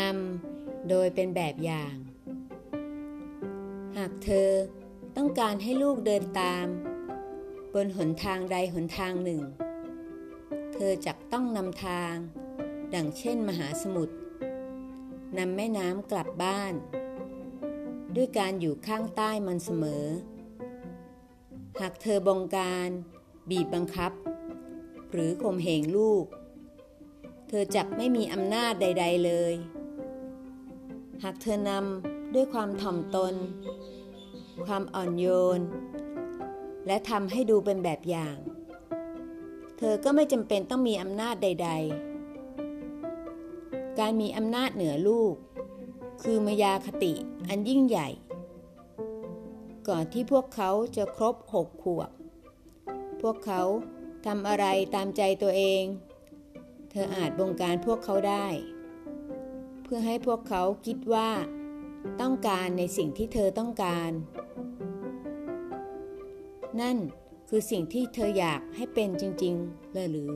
นำโดยเป็นแบบอย่าง หากเธอต้องการให้ลูกเดินตาม บนหนทางใดหนทางหนึ่ง เธอจักต้องนำทาง ดังเช่นมหาสมุทรนำแม่น้ำกลับบ้าน ด้วยการอยู่ข้างใต้มันเสมอ หากเธอบงการ บีบบังคับ หรือข่มเหงลูก เธอจักไม่มีอำนาจใด ๆเลย หากเธอนำด้วยความถ่อมตน ความอ่อนโยน และทำให้ดูเป็นแบบอย่าง เธอก็ไม่จำเป็นต้องมีอำนาจใด ๆ การมีอำนาจเหนือลูก คือมายาคติอันยิ่งใหญ่ ก่อนที่พวกเขาจะครบหกขวบ พวกเขาทำอะไรตามใจตัวเอง เธออาจบงการพวกเขาได้ พื่อให้พวกเขาคิดว่า ต้องการในสิ่งที่เธอต้องการ นั่นคือสิ่งที่เธออยากให้เป็นจริงๆเลยหรือ